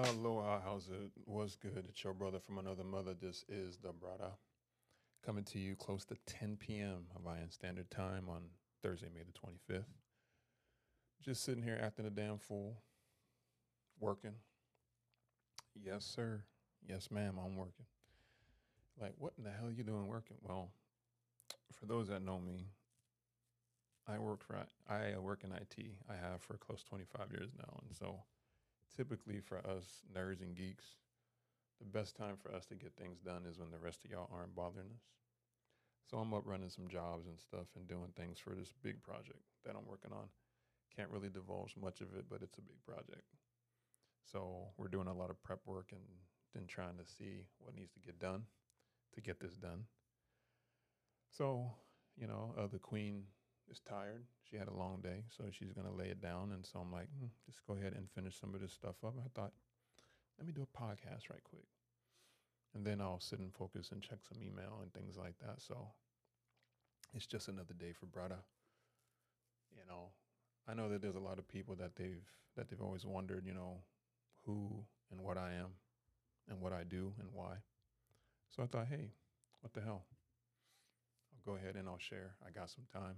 Uh, Aloha, how's it? Was good? It's your brother from another mother. This is the brother coming to you close to 10 p.m. of Hawaiian Standard Time on Thursday, May the 25th. Just sitting here acting a damn fool, working. Yes, sir. Yes, ma'am, I'm working. Like, what in the hell are you doing working? Well, for those that know me, I work for I work in IT. I have for close to 25 years now, and so typically for us nerds and geeks, the best time for us to get things done is when the rest of y'all aren't bothering us. So I'm up running some jobs and stuff and doing things for this big project that I'm working on. Can't really divulge much of it, but it's a big project. So we're doing a lot of prep work and then trying to see what needs to get done to get this done. So, you know, uh, the queen is tired. She had a long day, so she's gonna lay it down. And so I'm like, hmm, just go ahead and finish some of this stuff up. I thought, let me do a podcast right quick, and then I'll sit and focus and check some email and things like that. So it's just another day for Bradda. You know, I know that there's a lot of people that they've that they've always wondered, you know, who and what I am, and what I do and why. So I thought, hey, what the hell? I'll go ahead and I'll share. I got some time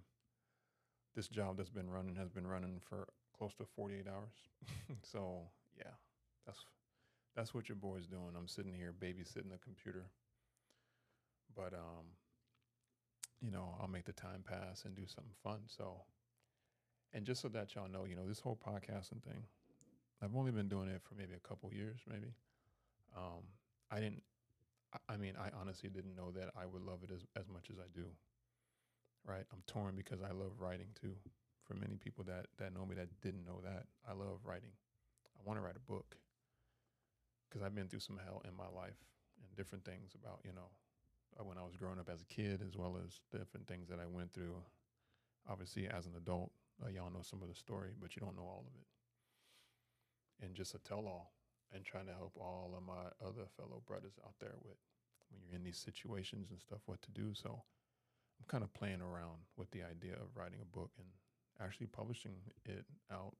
this job that's been running has been running for close to 48 hours. so yeah, that's that's what your boy's doing. I'm sitting here babysitting the computer, but um, you know, I'll make the time pass and do something fun. So, and just so that y'all know, you know, this whole podcasting thing, I've only been doing it for maybe a couple years, maybe. Um, I didn't. I mean, I honestly didn't know that I would love it as as much as I do right? I'm torn because I love writing too. For many people that that know me that didn't know that, I love writing. I want to write a book because I've been through some hell in my life and different things about you know uh, when I was growing up as a kid, as well as different things that I went through. Obviously, as an adult, uh, y'all know some of the story, but you don't know all of it. And just a tell-all, and trying to help all of my other fellow brothers out there with when you're in these situations and stuff, what to do. So I'm kind of playing around with the idea of writing a book and actually publishing it out,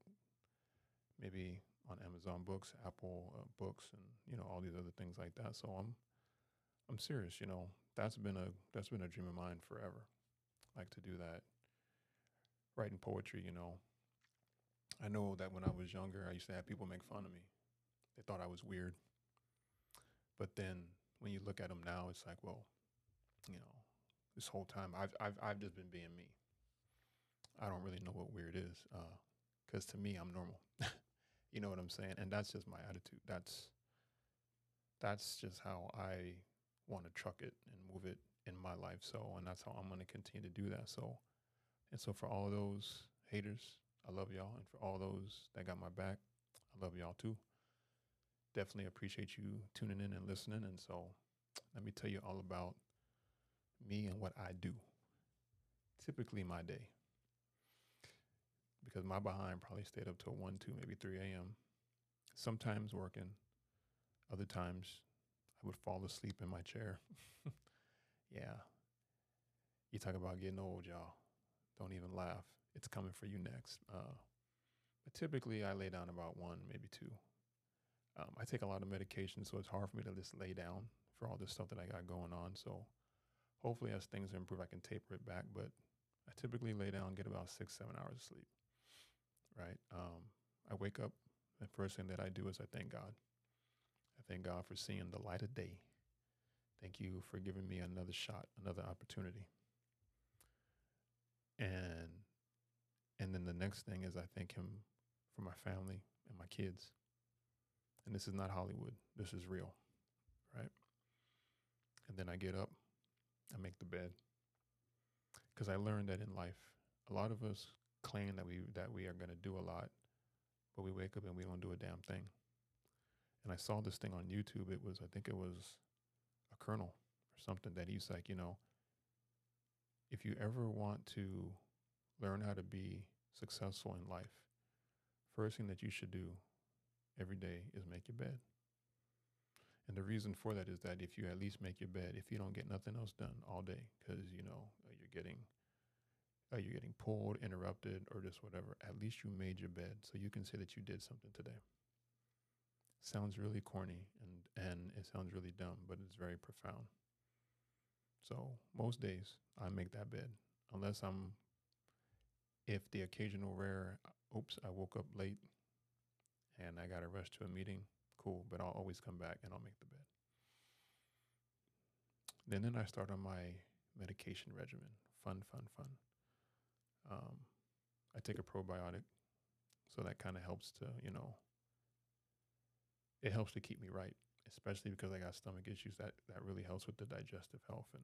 maybe on Amazon Books, Apple uh, Books, and you know all these other things like that. So I'm I'm serious. You know that's been a that's been a dream of mine forever. Like to do that. Writing poetry, you know. I know that when I was younger, I used to have people make fun of me. They thought I was weird. But then when you look at them now, it's like, well, you know, this whole time. I've I've I've just been being me. I don't really know what weird is, because uh, to me, I'm normal. you know what I'm saying? And that's just my attitude. That's that's just how I want to truck it and move it in my life. So, and that's how I'm going to continue to do that. So, and so for all those haters, I love y'all, and for all those that got my back, I love y'all too. Definitely appreciate you tuning in and listening. And so, let me tell you all about me and what I do. Typically, my day. Because my behind probably stayed up till 1, 2, maybe 3 a.m. Sometimes working, other times I would fall asleep in my chair. yeah. You talk about getting old, y'all. Don't even laugh. It's coming for you next. Uh, but typically, I lay down about one, maybe two. Um, I take a lot of medication, so it's hard for me to just lay down for all this stuff that I got going on. So Hopefully, as things improve, I can taper it back. But I typically lay down, get about six, seven hours of sleep. Right. Um, I wake up, The first thing that I do is I thank God. I thank God for seeing the light of day. Thank you for giving me another shot, another opportunity. And and then the next thing is I thank him for my family and my kids. And this is not Hollywood. This is real. Right? And then I get up I make the bed. Because I learned that in life, a lot of us claim that we that we are going to do a lot, but we wake up and we don't do a damn thing. And I saw this thing on YouTube. It was, I think it was a colonel or something that he's like, you know, if you ever want to learn how to be successful in life, first thing that you should do every day is make your bed. And the reason for that is that if you at least make your bed, if you don't get nothing else done all day, because you know uh, you're getting, uh, you're getting pulled, interrupted, or just whatever, at least you made your bed, so you can say that you did something today. sounds really corny and and it sounds really dumb, but it's very profound. So most days I make that bed, unless I'm. If the occasional rare, oops, I woke up late, and I got to rush to a meeting. Cool, but I'll always come back and I'll make the bed. Then then I start on my medication regimen. Fun, fun, fun. Um, I take a probiotic, so that kind of helps to you know it helps to keep me right, especially because I got stomach issues. That that really helps with the digestive health. And,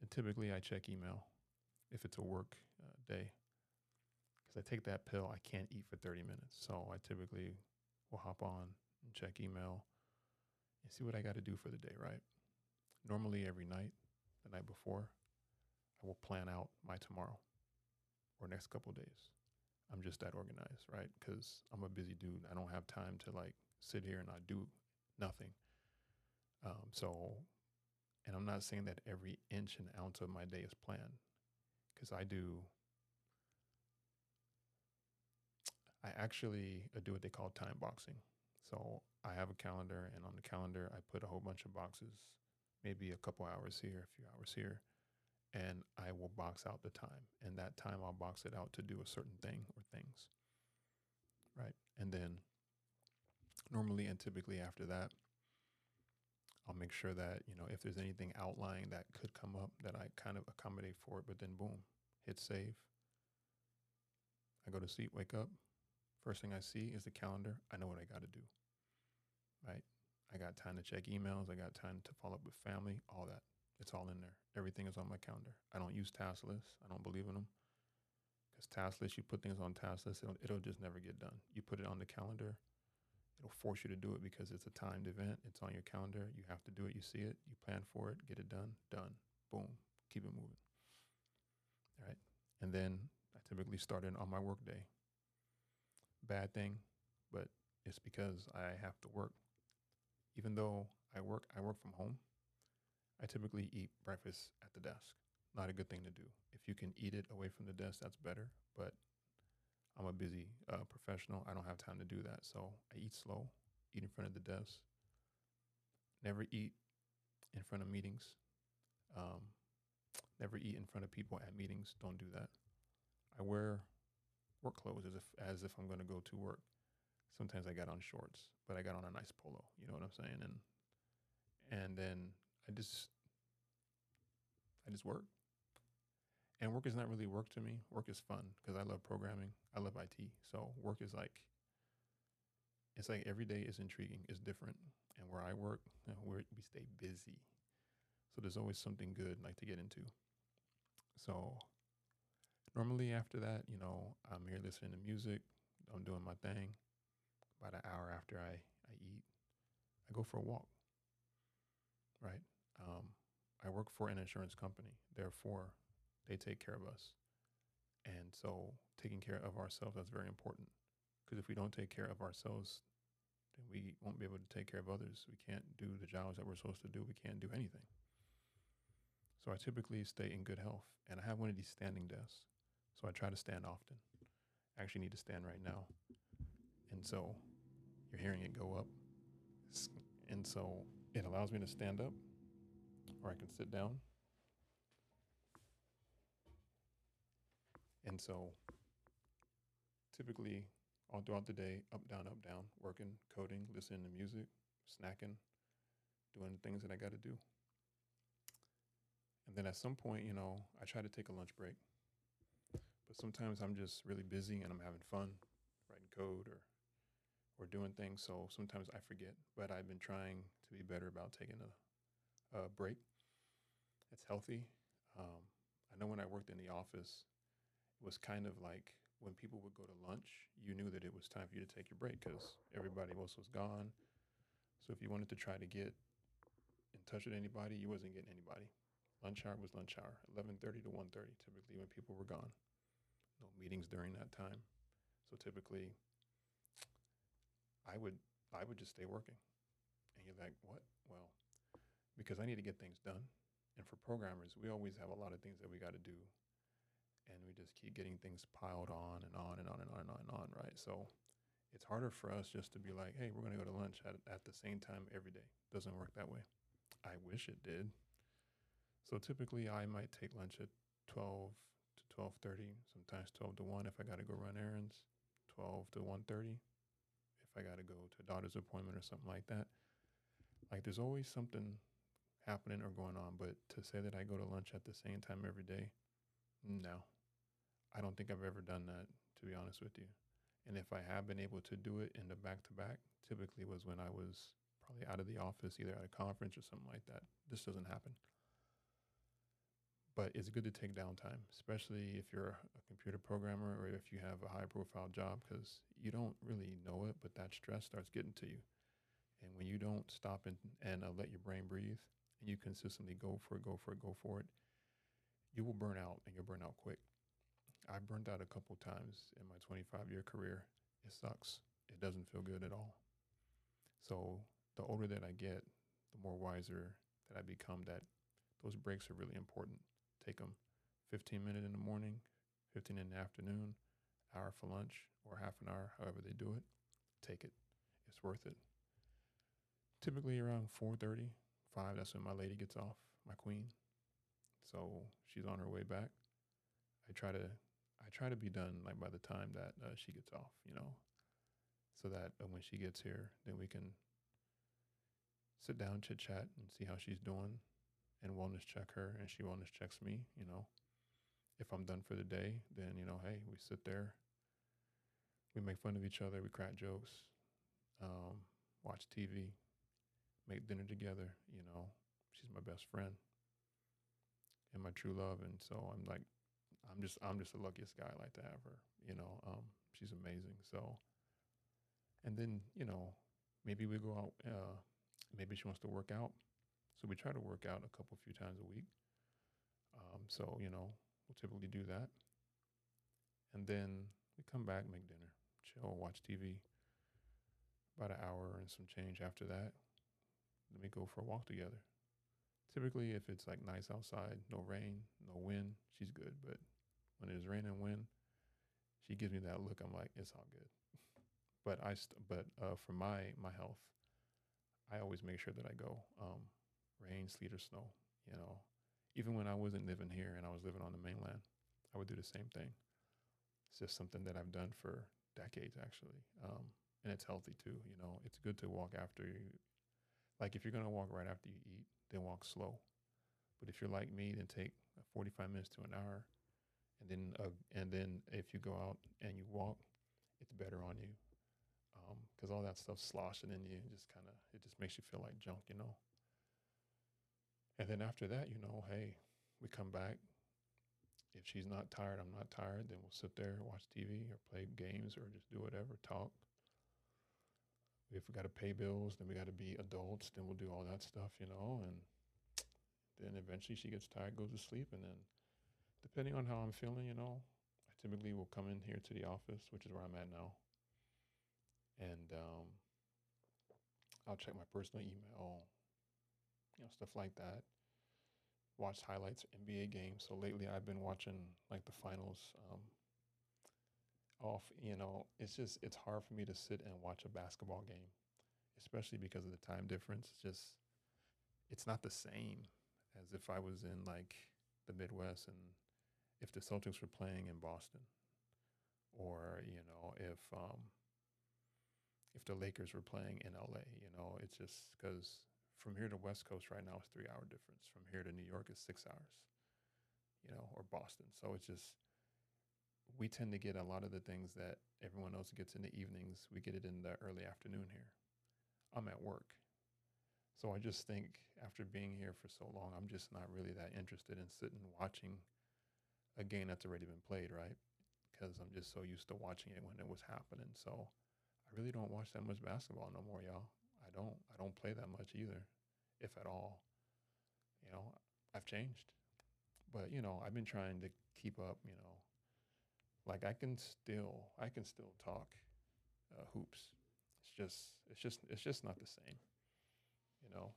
and typically, I check email if it's a work uh, day, because I take that pill. I can't eat for 30 minutes, so I typically will hop on and check email and see what I got to do for the day. Right. Normally, every night, the night before, I will plan out my tomorrow or next couple days. I'm just that organized, right? Because I'm a busy dude. I don't have time to like sit here and I do nothing. Um, so, and I'm not saying that every inch and ounce of my day is planned because I do. I actually do what they call time boxing. So I have a calendar, and on the calendar, I put a whole bunch of boxes, maybe a couple hours here, a few hours here, and I will box out the time. And that time, I'll box it out to do a certain thing or things. Right. And then normally and typically after that, I'll make sure that, you know, if there's anything outlying that could come up, that I kind of accommodate for it, but then boom, hit save. I go to sleep, wake up. First thing I see is the calendar. I know what I got to do. Right? I got time to check emails. I got time to follow up with family, all that. It's all in there. Everything is on my calendar. I don't use task lists. I don't believe in them. Because task lists, you put things on task lists, it'll, it'll just never get done. You put it on the calendar, it'll force you to do it because it's a timed event. It's on your calendar. You have to do it. You see it. You plan for it. Get it done. Done. Boom. Keep it moving. All right. And then I typically start in on my work day. Bad thing, but it's because I have to work. Even though I work, I work from home. I typically eat breakfast at the desk. Not a good thing to do. If you can eat it away from the desk, that's better. But I'm a busy uh, professional. I don't have time to do that. So I eat slow, eat in front of the desk. Never eat in front of meetings. Um, never eat in front of people at meetings. Don't do that. I wear work clothes as if as if I'm going to go to work. Sometimes I got on shorts, but I got on a nice polo. You know what I'm saying? And and then I just I just work. And work is not really work to me. Work is fun because I love programming. I love IT. So work is like, it's like every day is intriguing. It's different. And where I work, we we stay busy. So there's always something good like to get into. So normally after that, you know, I'm here listening to music. I'm doing my thing. About an hour after I, I eat, I go for a walk. Right. Um, I work for an insurance company. Therefore, they take care of us. And so taking care of ourselves, that's very important. Because if we don't take care of ourselves, then we won't be able to take care of others. We can't do the jobs that we're supposed to do. We can't do anything. So I typically stay in good health. And I have one of these standing desks. So I try to stand often. I actually need to stand right now. And so you're hearing it go up. And so it allows me to stand up or I can sit down. And so typically all throughout the day, up, down, up, down, working, coding, listening to music, snacking, doing things that I got to do. And then at some point, you know, I try to take a lunch break. But sometimes I'm just really busy and I'm having fun writing code or or doing things. So sometimes I forget. But I've been trying to be better about taking a, a break. It's healthy. Um, I know when I worked in the office, it was kind of like when people would go to lunch, you knew that it was time for you to take your break because everybody else was gone. So if you wanted to try to get in touch with anybody, you wasn't getting anybody. Lunch hour was lunch hour, 11:30 to 1:30, typically when people were gone. No meetings during that time. So typically, I would I would just stay working. And you're like, what? Well, because I need to get things done. And for programmers, we always have a lot of things that we got to do and we just keep getting things piled on and on and on and on and on and on, right? So it's harder for us just to be like, hey, we're going to go to lunch at, at the same time every day. Doesn't work that way. I wish it did. So typically I might take lunch at 12 to 12:30, sometimes 12 to 1 if I got to go run errands, 12 to 1:30 if I got to go to a daughter's appointment or something like that. Like there's always something happening or going on, but to say that I go to lunch at the same time every day, no. I don't think I've ever done that to be honest with you. And if I have been able to do it in the back to back, typically was when I was probably out of the office, either at a conference or something like that. This doesn't happen. But it's good to take downtime, especially if you're a computer programmer or if you have a high profile job, because you don't really know it, but that stress starts getting to you. And when you don't stop and, and uh, let your brain breathe and you consistently go for it, go for it, go for it, you will burn out and you'll burn out quick. I burned out a couple times in my 25 year career. It sucks. It doesn't feel good at all. So the older that I get, the more wiser that I become that those breaks are really important. Take them 15 minutes in the morning, 15 in the afternoon, hour for lunch, or half an hour, however they do it. Take it. It's worth it. Typically around 4:30, 5, that's when my lady gets off, my queen. So she's on her way back. I try to I try to be done like by the time that uh, she gets off, you know, so that uh, when she gets here, then we can sit down, chit chat, and see how she's doing, and wellness check her, and she wellness checks me. You know, if I'm done for the day, then you know, hey, we sit there, we make fun of each other, we crack jokes, um, watch TV, make dinner together. You know, she's my best friend and my true love, and so I'm like I'm just I'm just the luckiest guy like to have her. You know, um, she's amazing. So, and then you know, maybe we go out. Uh, maybe she wants to work out, so we try to work out a couple few times a week. Um, so you know, we'll typically do that, and then we come back, make dinner, chill, watch TV. About an hour and some change after that, then we go for a walk together. Typically, if it's like nice outside, no rain, no wind, she's good. But when it's rain and wind, she gives me that look. I'm like, it's all good. but I, st- but uh, for my my health, I always make sure that I go. Um, rain, sleet, or snow. You know, even when I wasn't living here and I was living on the mainland, I would do the same thing. It's just something that I've done for decades, actually, um, and it's healthy too. You know, it's good to walk after you. Like if you're gonna walk right after you eat, then walk slow. But if you're like me, then take 45 minutes to an hour and then uh, and then if you go out and you walk, it's better on you because um, all that stuff sloshing in you just kind of it just makes you feel like junk, you know. And then after that, you know, hey, we come back. If she's not tired, I'm not tired. Then we'll sit there, watch TV, or play games, or just do whatever, talk. If we got to pay bills, then we got to be adults. Then we'll do all that stuff, you know. And then eventually she gets tired, goes to sleep, and then depending on how I'm feeling, you know, I typically will come in here to the office, which is where I'm at now, and um, I'll check my personal email, you know, stuff like that. Watch highlights, NBA games. So lately, I've been watching like the finals. Um, off, you know, it's just it's hard for me to sit and watch a basketball game, especially because of the time difference. It's just it's not the same as if I was in like the Midwest and if the Celtics were playing in Boston, or you know if um, if the Lakers were playing in LA. You know, it's just because from here to West Coast right now is three hour difference. From here to New York is six hours. You know, or Boston. So it's just we tend to get a lot of the things that everyone else gets in the evenings. We get it in the early afternoon here. I'm at work. So I just think after being here for so long, I'm just not really that interested in sitting watching a game that's already been played, right? Because I'm just so used to watching it when it was happening. So I really don't watch that much basketball no more, y'all. Don't. I don't play that much either, if at all. You know, I've changed, but you know, I've been trying to keep up. You know, like I can still, I can still talk uh, hoops. It's just, it's just, it's just not the same. You know,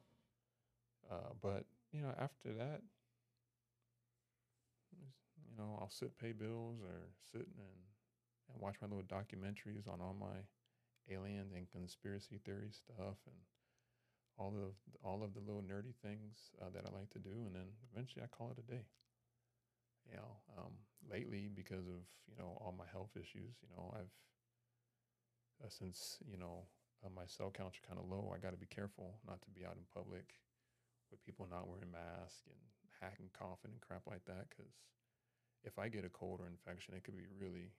uh, but you know, after that, you know, I'll sit pay bills or sit and and watch my little documentaries on all my aliens and conspiracy theory stuff and all of all of the little nerdy things uh, that I like to do, and then eventually I call it a day. You know, um, lately because of you know all my health issues, you know I've uh, since you know uh, my cell counts are kind of low, I got to be careful not to be out in public with people not wearing masks and hacking, coughing, and crap like that. Because if I get a cold or infection, it could be really,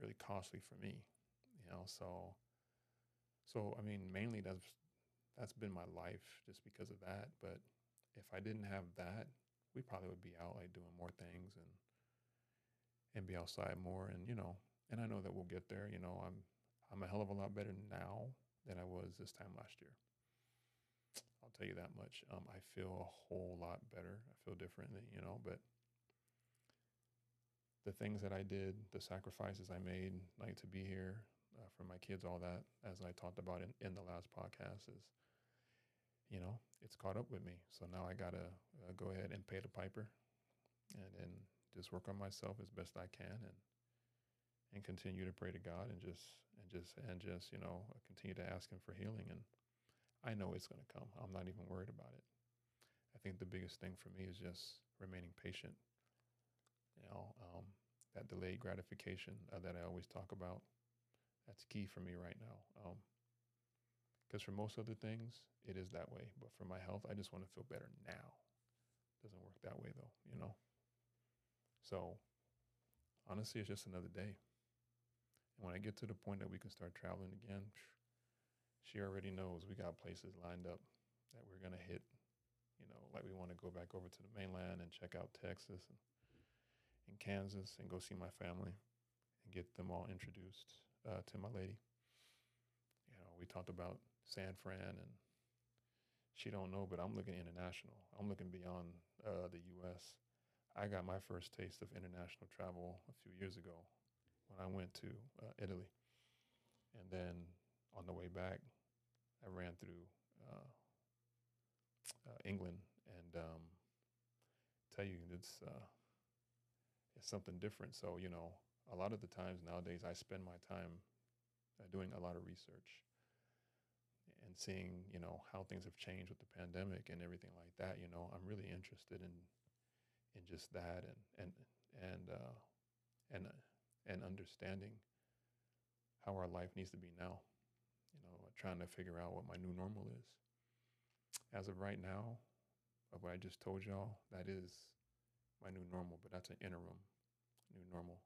really costly for me. Know, so so I mean, mainly that's that's been my life just because of that. But if I didn't have that, we probably would be out like doing more things and and be outside more. And you know, and I know that we'll get there. You know, I'm I'm a hell of a lot better now than I was this time last year. I'll tell you that much. Um, I feel a whole lot better. I feel differently, you know, but the things that I did, the sacrifices I made, like to be here uh, for my kids, all that, as I talked about in, in the last podcast, is, you know, it's caught up with me. So now I got to uh, go ahead and pay the piper and then just work on myself as best I can and and continue to pray to God and just and just and just you know continue to ask Him for healing. And I know it's going to come. I'm not even worried about it. I think the biggest thing for me is just remaining patient. You know, um, that delayed gratification uh, that I always talk about. That's key for me right now. Because um, for most other things, it is that way. But for my health, I just want to feel better now. Doesn't work that way though, you know. So honestly, it's just another day. And when I get to the point that we can start traveling again, she already knows we got places lined up that we're going to hit. You know, like we want to go back over to the mainland and check out Texas and, and Kansas and go see my family and get them all introduced uh, to my lady. You know, we talked about San Fran and she don't know, but I'm looking international. I'm looking beyond uh, the U.S. I got my first taste of international travel a few years ago when I went to uh, Italy. And then on the way back, I ran through uh, uh, England and um, tell you it's uh, it's something different. So you know, a lot of the times nowadays, I spend my time uh, doing a lot of research and seeing you know how things have changed with the pandemic and everything like that. You know, I'm really interested in in just that and and and uh, and and understanding how our life needs to be now. You know, trying to figure out what my new normal is. As of right now, of what I just told y'all, that is my new normal, but that's an interim new normal.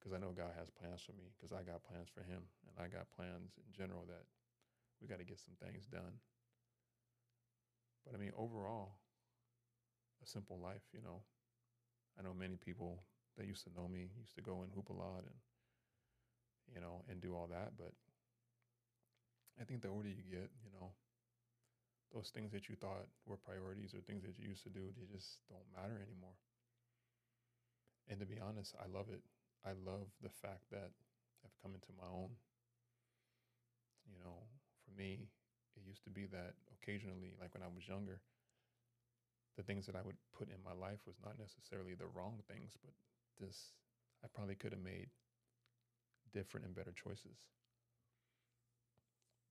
Because I know God has plans for me, because I got plans for Him, and I got plans in general that we got to get some things done. But I mean, overall, a simple life, you know. I know many people that used to know me used to go and hoop a lot and you know and do all that but i think the older you get you know those things that you thought were priorities or things that you used to do they just don't matter anymore and to be honest i love it i love the fact that i've come into my own you know for me it used to be that occasionally like when i was younger the things that i would put in my life was not necessarily the wrong things but this, I probably could have made different and better choices.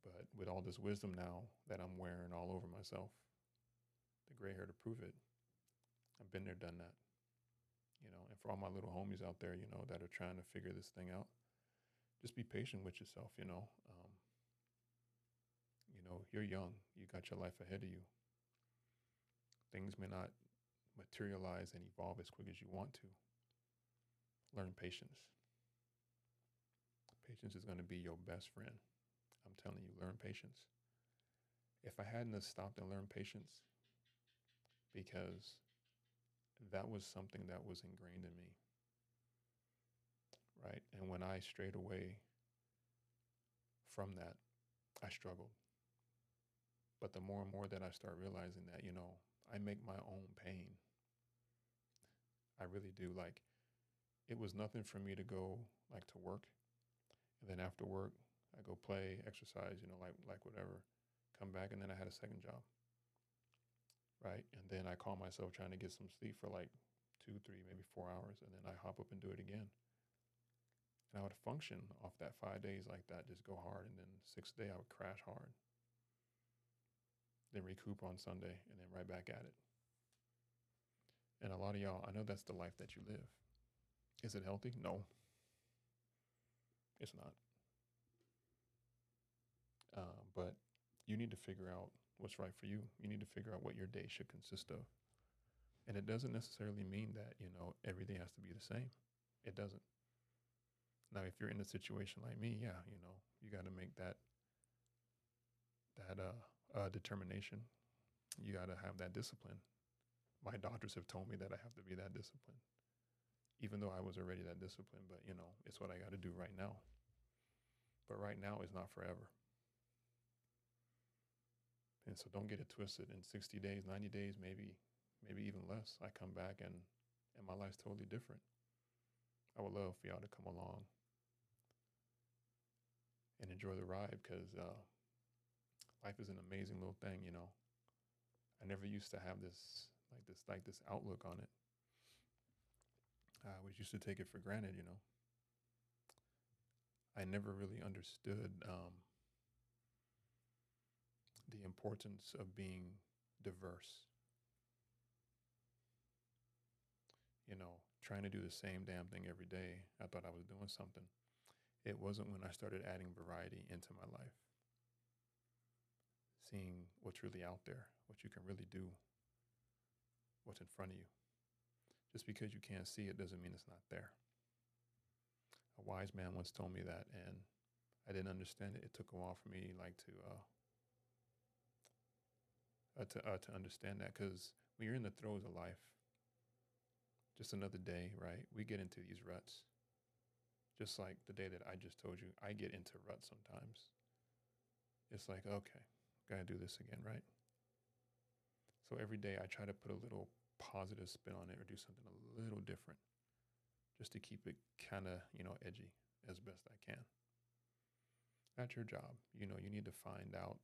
But with all this wisdom now that I'm wearing all over myself, the gray hair to prove it, I've been there, done that. You know, and for all my little homies out there, you know, that are trying to figure this thing out, just be patient with yourself, you know. Um, you know, you're young, you got your life ahead of you. Things may not materialize and evolve as quick as you want to learn patience. Patience is going to be your best friend. I'm telling you, learn patience. If I hadn't stopped and learned patience, because that was something that was ingrained in me, right? And when I strayed away from that, I struggled. But the more and more that I start realizing that, you know, I make my own pain. I really do. Like, it was nothing for me to go like to work and then after work I go play, exercise, you know, like like whatever, come back and then I had a second job. Right? And then I call myself trying to get some sleep for like two, three, maybe four hours, and then I hop up and do it again. And I would function off that five days like that, just go hard. And then sixth day, I would crash hard. Then recoup on Sunday and then right back at it. And a lot of y'all, I know that's the life that you live. Is it healthy? No, it's not. Uh, but you need to figure out what's right for you. You need to figure out what your day should consist of. And it doesn't necessarily mean that, you know, everything has to be the same. It doesn't. Now, if you're in a situation like me, yeah, you know, you got to make that that uh, uh, determination. You got to have that discipline. My doctors have told me that I have to be that disciplined, even though I was already that disciplined. But you know, it's what I got to do right now. But right now is not forever. And so don't get it twisted. In 60 days, 90 days, maybe, maybe even less, I come back and and my life's totally different. I would love for y'all to come along and enjoy the ride because uh, life is an amazing little thing, you know. I never used to have this like this like this outlook on it. I always used to take it for granted, you know. I never really understood um, the importance of being diverse. You know, trying to do the same damn thing every day. I thought I was doing something. It wasn't when I started adding variety into my life, seeing what's really out there, what you can really do, what's in front of you. Just because you can't see it doesn't mean it's not there. A wise man once told me that, and I didn't understand it. It took a while for me, like to uh, uh, to uh, to understand that, because when you're in the throes of life, just another day, right? We get into these ruts. Just like the day that I just told you, I get into ruts sometimes. It's like, okay, gotta do this again, right? So every day I try to put a little positive spin on it or do something a little different just to keep it kind of, you know, edgy as best I can. That's your job. You know, you need to find out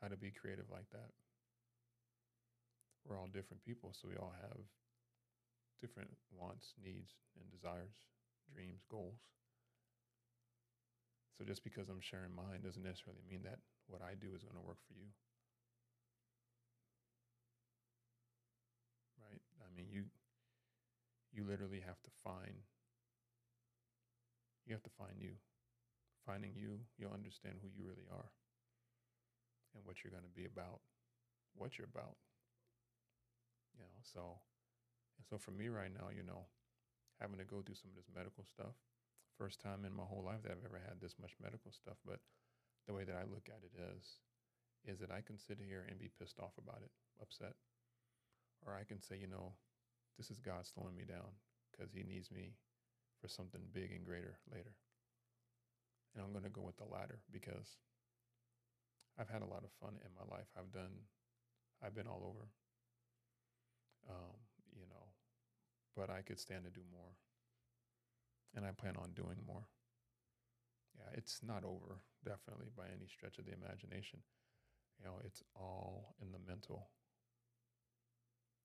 how to be creative like that. We're all different people, so we all have different wants, needs, and desires, dreams, goals. So just because I'm sharing mine doesn't necessarily mean that what I do is going to work for you. Right? I mean, you you literally have to find you have to find you. Finding you, you'll understand who you really are and what you're going to be about, what you're about. You know, so and so for me right now, you know, having to go through some of this medical stuff, first time in my whole life that I've ever had this much medical stuff, but the way that I look at it is is that I can sit here and be pissed off about it, upset. Or I can say, you know, this is God slowing me down because he needs me for something big and greater later. And I'm going to go with the latter because I've had a lot of fun in my life. I've done, I've been all over, um, you know, but I could stand to do more. And I plan on doing more. Yeah, it's not over, definitely, by any stretch of the imagination. You know, it's all in the mental.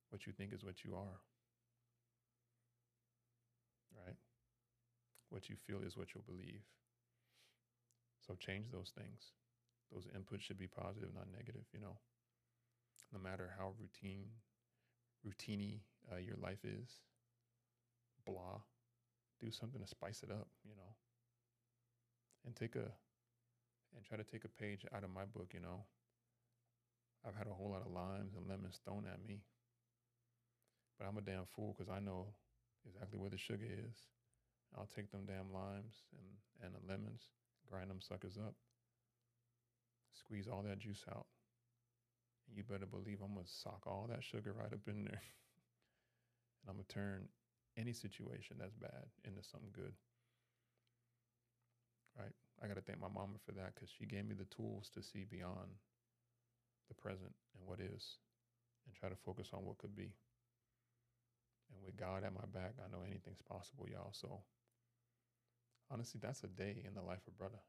What you think is what you are right? What you feel is what you'll believe. So change those things. Those inputs should be positive, not negative, you know. No matter how routine, routiny uh, your life is, blah, do something to spice it up, you know. And take a, and try to take a page out of my book, you know. I've had a whole lot of limes and lemons thrown at me. But I'm a damn fool because I know exactly where the sugar is. I'll take them damn limes and, and the lemons, grind them suckers up, squeeze all that juice out. And you better believe I'm going to sock all that sugar right up in there. and I'm going to turn any situation that's bad into something good. Right? I got to thank my mama for that because she gave me the tools to see beyond the present and what is and try to focus on what could be. And with God at my back, I know anything's possible, y'all. So honestly, that's a day in the life of brother.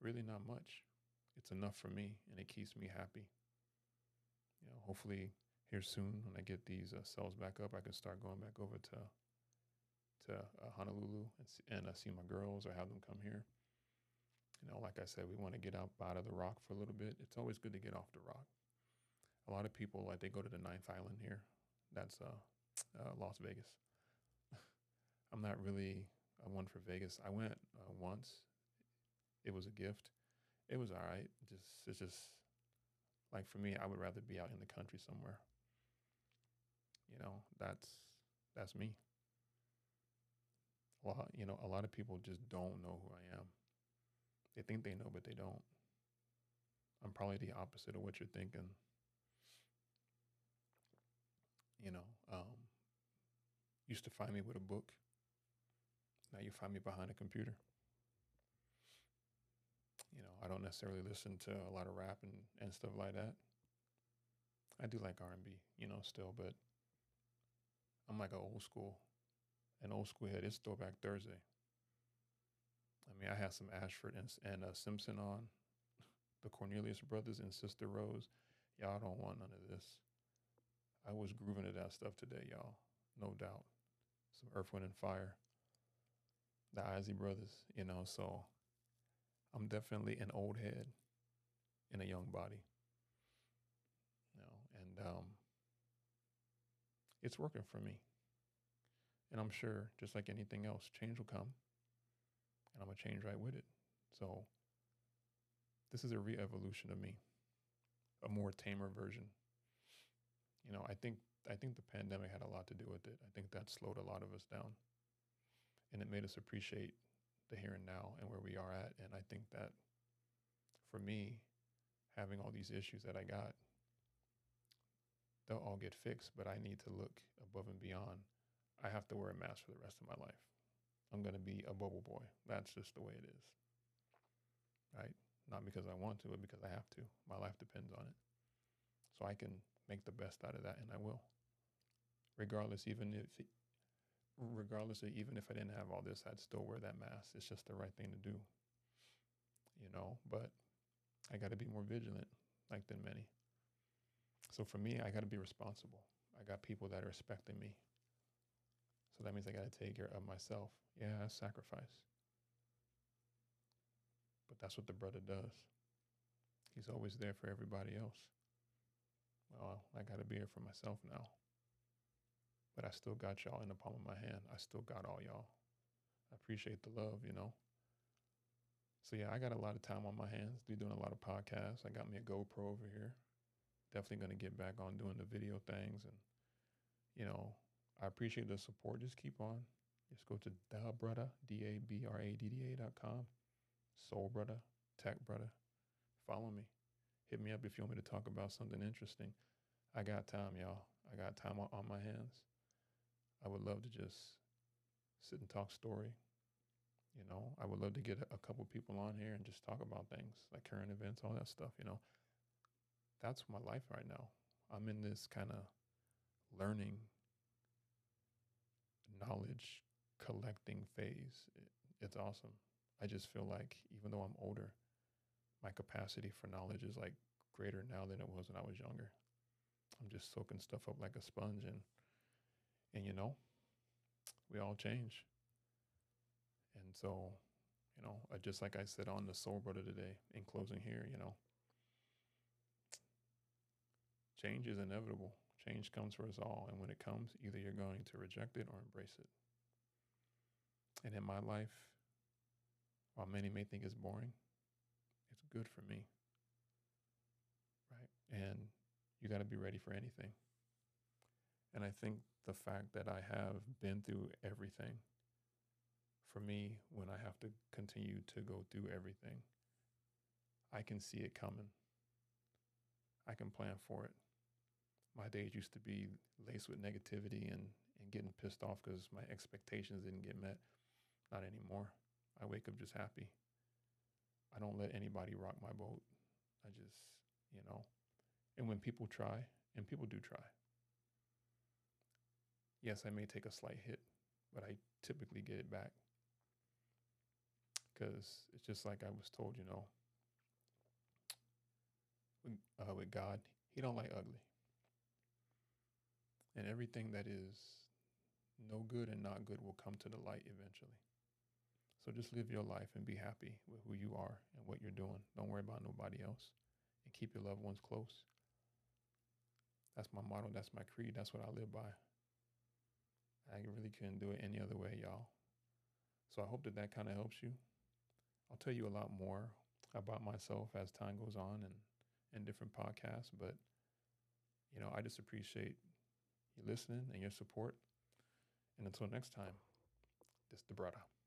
Really not much. It's enough for me and it keeps me happy. You know, hopefully here soon when I get these uh, cells back up, I can start going back over to to uh, Honolulu and, see, and uh, see my girls or have them come here. You know, like I said, we want to get out out of the rock for a little bit. It's always good to get off the rock. A lot of people like they go to the ninth island here. That's uh, uh Las Vegas. I'm not really one for Vegas. I went uh, once. It was a gift. It was all right. Just it's just like for me, I would rather be out in the country somewhere. You know, that's that's me. A lot, you know, a lot of people just don't know who I am. They think they know, but they don't. I'm probably the opposite of what you're thinking. You know, um, used to find me with a book. Now you find me behind a computer. You know, I don't necessarily listen to a lot of rap and, and stuff like that. I do like R&B, you know, still, but I'm like an old school, an old school head. It's Throwback Thursday. I mean, I had some Ashford and, and uh, Simpson on, the Cornelius brothers and Sister Rose. Y'all don't want none of this. I was grooving to that stuff today, y'all, no doubt. Some Earth, Wind, and Fire. The Isley brothers, you know, so I'm definitely an old head in a young body. You know, and um, it's working for me. And I'm sure, just like anything else, change will come. And I'm to change right with it. So this is a re evolution of me, a more tamer version. You know, I think I think the pandemic had a lot to do with it. I think that slowed a lot of us down. And it made us appreciate the here and now and where we are at. And I think that for me, having all these issues that I got, they'll all get fixed, but I need to look above and beyond. I have to wear a mask for the rest of my life. I'm going to be a bubble boy. That's just the way it is. Right? Not because I want to, but because I have to. My life depends on it. So I can make the best out of that, and I will. Regardless, even if, regardless of even if I didn't have all this, I'd still wear that mask. It's just the right thing to do. You know, but I got to be more vigilant, like than many. So for me, I got to be responsible. I got people that are respecting me. So that means I got to take care of myself. Yeah, sacrifice. But that's what the brother does. He's always there for everybody else. Well, I got to be here for myself now. But I still got y'all in the palm of my hand. I still got all y'all. I appreciate the love, you know. So yeah, I got a lot of time on my hands. Be doing a lot of podcasts. I got me a GoPro over here definitely to get back on doing the video things. And, you know, I appreciate the support. Just keep on. Just go to Da Bradda, D A B R A D D A dot com. Soul Bradda, Tech Bradda. Follow me. Hit me up if you want me to talk about something interesting. I got time, y'all. I got time on, on my hands. I would love to just sit and talk story. You know, I would love to get a, couple people on here and just talk about things like current events, all that stuff. You know, that's my life right now. I'm in this kind of learning, knowledge collecting phase. It, it's awesome. I just feel like even though I'm older, my capacity for knowledge is like greater now than it was when I was younger. I'm just soaking stuff up like a sponge and and you know, we all change. And so, you know, just like I said on the Soul Brother today, in closing here, you know, Change is inevitable. Change comes for us all. And when it comes, either you're going to reject it or embrace it. And in my life, while many may think it's boring, it's good for me. Right? And you got to be ready for anything. And I think the fact that I have been through everything, for me, when I have to continue to go through everything, I can see it coming. I can plan for it my days used to be laced with negativity and, and getting pissed off because my expectations didn't get met. Not anymore. I wake up just happy. I don't let anybody rock my boat. I just, you know, and when people try, and people do try, yes, I may take a slight hit, but I typically get it back. Because it's just like I was told, you know, uh, with God, He don't like ugly and everything that is no good and not good will come to the light eventually. So just live your life and be happy with who you are and what you're doing. Don't worry about nobody else and keep your loved ones close. That's my motto. That's my creed. That's what I live by. I really couldn't do it any other way, y'all. So I hope that that kind of helps you. I'll tell you a lot more about myself as time goes on and in different podcasts, but you know, I just appreciate you listening and your support. And until next time, this is Da Bradda.